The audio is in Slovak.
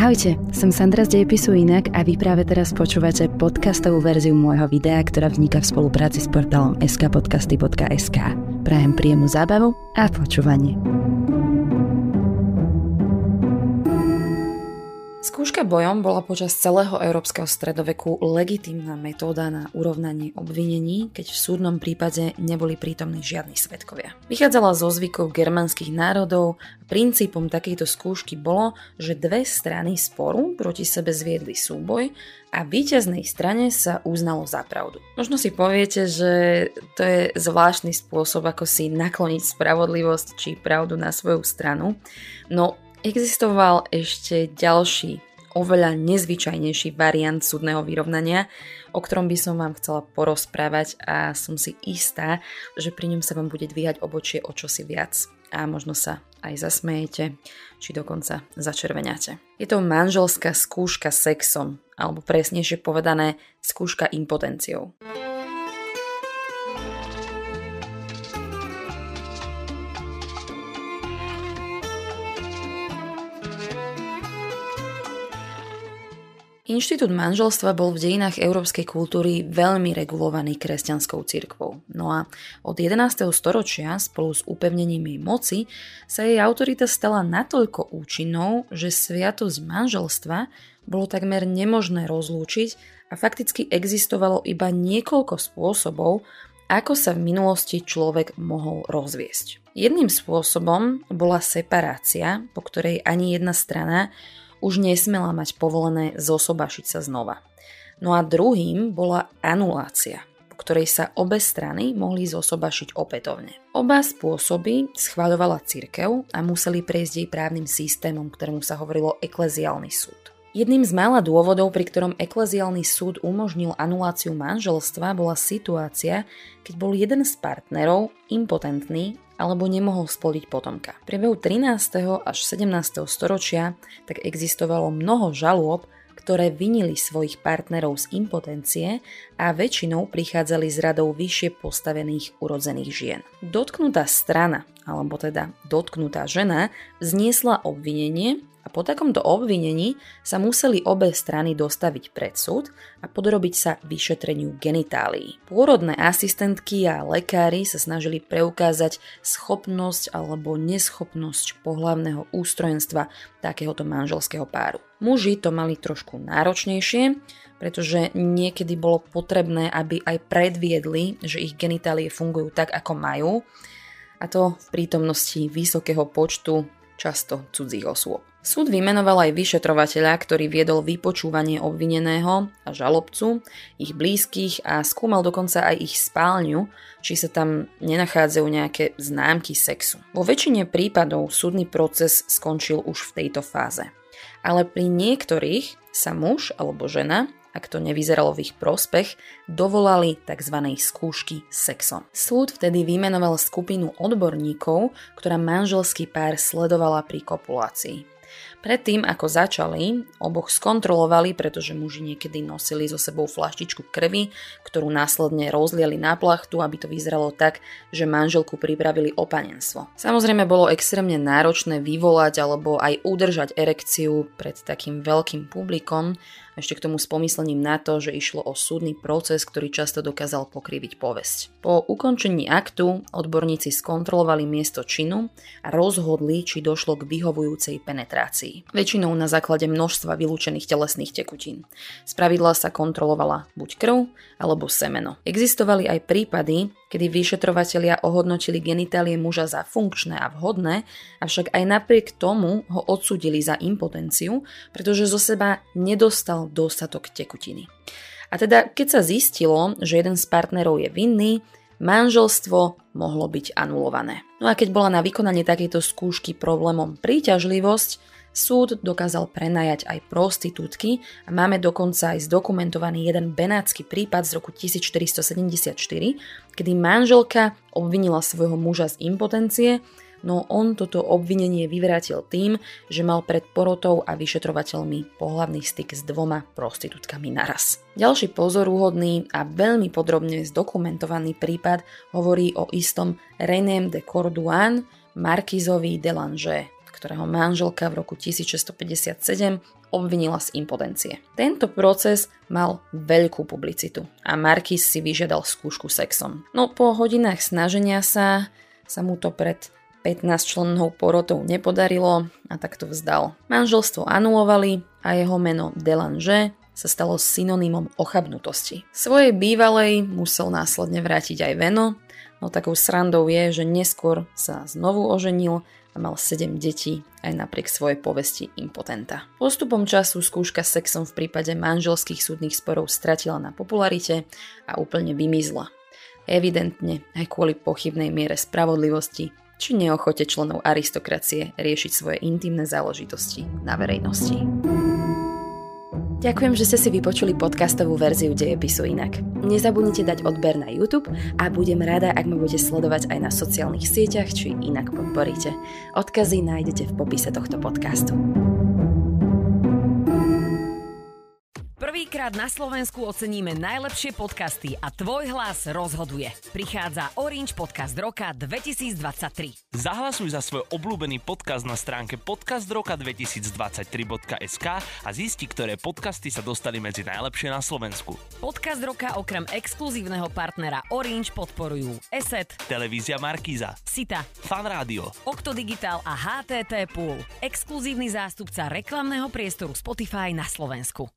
Ahojte, som Sandra z Dejepisu Inak a vy práve teraz počúvate podcastovú verziu môjho videa, ktorá vzniká v spolupráci s portálom skpodcasty.sk. Prajem príjemnú zábavu a počúvanie. Skúška bojom bola počas celého európskeho stredoveku legitímna metóda na urovnanie obvinení, keď v súdnom prípade neboli prítomní žiadni svetkovia. Vychádzala zo zvykov germánskych národov a princípom takejto skúšky bolo, že dve strany sporu proti sebe zviedli súboj a víťaznej strane sa uznalo za pravdu. Možno si poviete, že to je zvláštny spôsob, ako si nakloniť spravodlivosť či pravdu na svoju stranu, no Existoval ešte ďalší, oveľa nezvyčajnejší variant súdneho vyrovnania, o ktorom by som vám chcela porozprávať a som si istá, že pri ňom sa vám bude dvíhať obočie o čosi viac a možno sa aj zasmejete, či dokonca začervenáte. Je to manželská skúška sexom, alebo presnejšie povedané skúška impotenciou. Inštitút manželstva bol v dejinách európskej kultúry veľmi regulovaný kresťanskou cirkvou. No a od 11. storočia spolu s upevnením jej moci sa jej autorita stala natoľko účinnou, že sviatosť manželstva bolo takmer nemožné rozlúčiť a fakticky existovalo iba niekoľko spôsobov, ako sa v minulosti človek mohol rozviesť. Jedným spôsobom bola separácia, po ktorej ani jedna strana už nesmela mať povolené zosobašiť sa znova. No a druhým bola anulácia, po ktorej sa obe strany mohli zosobašiť opätovne. Oba spôsoby schváľovala cirkev a museli prejsť jej právnym systémom, ktorému sa hovorilo ekleziálny súd. Jedným z mála dôvodov, pri ktorom ekleziálny súd umožnil anuláciu manželstva, bola situácia, keď bol jeden z partnerov impotentný alebo nemohol splodiť potomka. V priebehu 13. až 17. storočia tak existovalo mnoho žalôb, ktoré vinili svojich partnerov z impotencie a väčšinou prichádzali z radou vyššie postavených urodzených žien. Dotknutá strana, alebo teda dotknutá žena, zniesla obvinenie po takomto obvinení sa museli obe strany dostaviť pred súd a podrobiť sa vyšetreniu genitálií. Pôrodné asistentky a lekári sa snažili preukázať schopnosť alebo neschopnosť pohlavného ústrojenstva takéhoto manželského páru. Muži to mali trošku náročnejšie, pretože niekedy bolo potrebné, aby aj predviedli, že ich genitálie fungujú tak, ako majú, a to v prítomnosti vysokého počtu často cudzích osôb. Súd vymenoval aj vyšetrovateľa, ktorý viedol vypočúvanie obvineného a žalobcu, ich blízkych a skúmal dokonca aj ich spálňu, či sa tam nenachádzajú nejaké známky sexu. Vo väčšine prípadov súdny proces skončil už v tejto fáze. Ale pri niektorých sa muž alebo žena ak to nevyzeralo v ich prospech, dovolali tzv. skúšky sexom. Súd vtedy vymenoval skupinu odborníkov, ktorá manželský pár sledovala pri kopulácii. Predtým, ako začali, oboch skontrolovali, pretože muži niekedy nosili so sebou flaštičku krvi, ktorú následne rozliali na plachtu, aby to vyzeralo tak, že manželku pripravili o. Samozrejme bolo extrémne náročné vyvolať alebo aj udržať erekciu pred takým veľkým publikom, ešte k tomu s pomyslením na to, že išlo o súdny proces, ktorý často dokázal pokriviť povesť. Po ukončení aktu odborníci skontrolovali miesto činu a rozhodli, či došlo k vyhovujúcej penetrácii. Väčšinou na základe množstva vylúčených telesných tekutín. Spravidla sa kontrolovala buď krv alebo semeno. Existovali aj prípady, kedy vyšetrovatelia ohodnotili genitálie muža za funkčné a vhodné, avšak aj napriek tomu ho odsúdili za impotenciu, pretože zo seba nedostal dostatok tekutiny. A teda, keď sa zistilo, že jeden z partnerov je vinný, manželstvo mohlo byť anulované. No a keď bola na vykonanie takejto skúšky problémom príťažlivosť, Súd dokázal prenajať aj prostitútky a máme dokonca aj zdokumentovaný jeden benátsky prípad z roku 1474, kedy manželka obvinila svojho muža z impotencie, no on toto obvinenie vyvrátil tým, že mal pred porotou a vyšetrovateľmi pohlavný styk s dvoma prostitútkami naraz. Ďalší pozorúhodný a veľmi podrobne zdokumentovaný prípad hovorí o istom Renem de Corduan, Markizovi de Lange, ktorého manželka v roku 1657 obvinila z impotencie. Tento proces mal veľkú publicitu a Marquis si vyžiadal skúšku sexom. No po hodinách snaženia sa sa mu to pred 15 člennou porotou nepodarilo a tak to vzdal. Manželstvo anulovali a jeho meno Delange sa stalo synonymom ochabnutosti. Svojej bývalej musel následne vrátiť aj Veno, no takou srandou je, že neskôr sa znovu oženil a mal 7 detí aj napriek svojej povesti impotenta. Postupom času skúška sexom v prípade manželských súdnych sporov stratila na popularite a úplne vymizla. Evidentne aj kvôli pochybnej miere spravodlivosti či neochote členov aristokracie riešiť svoje intimné záležitosti na verejnosti. Ďakujem, že ste si vypočuli podcastovú verziu Dejepisu inak. Nezabudnite dať odber na YouTube a budem rada, ak ma budete sledovať aj na sociálnych sieťach, či inak podporíte. Odkazy nájdete v popise tohto podcastu. Prvýkrát na Slovensku oceníme najlepšie podcasty a tvoj hlas rozhoduje. Prichádza Orange Podcast Roka 2023. Zahlasuj za svoj obľúbený podcast na stránke podcastroka2023.sk a zisti, ktoré podcasty sa dostali medzi najlepšie na Slovensku. Podcast Roka okrem exkluzívneho partnera Orange podporujú ESET, Televízia Markíza, Sita, Fan Rádio, Okto Digital a HTT Pool, exkluzívny zástupca reklamného priestoru Spotify na Slovensku.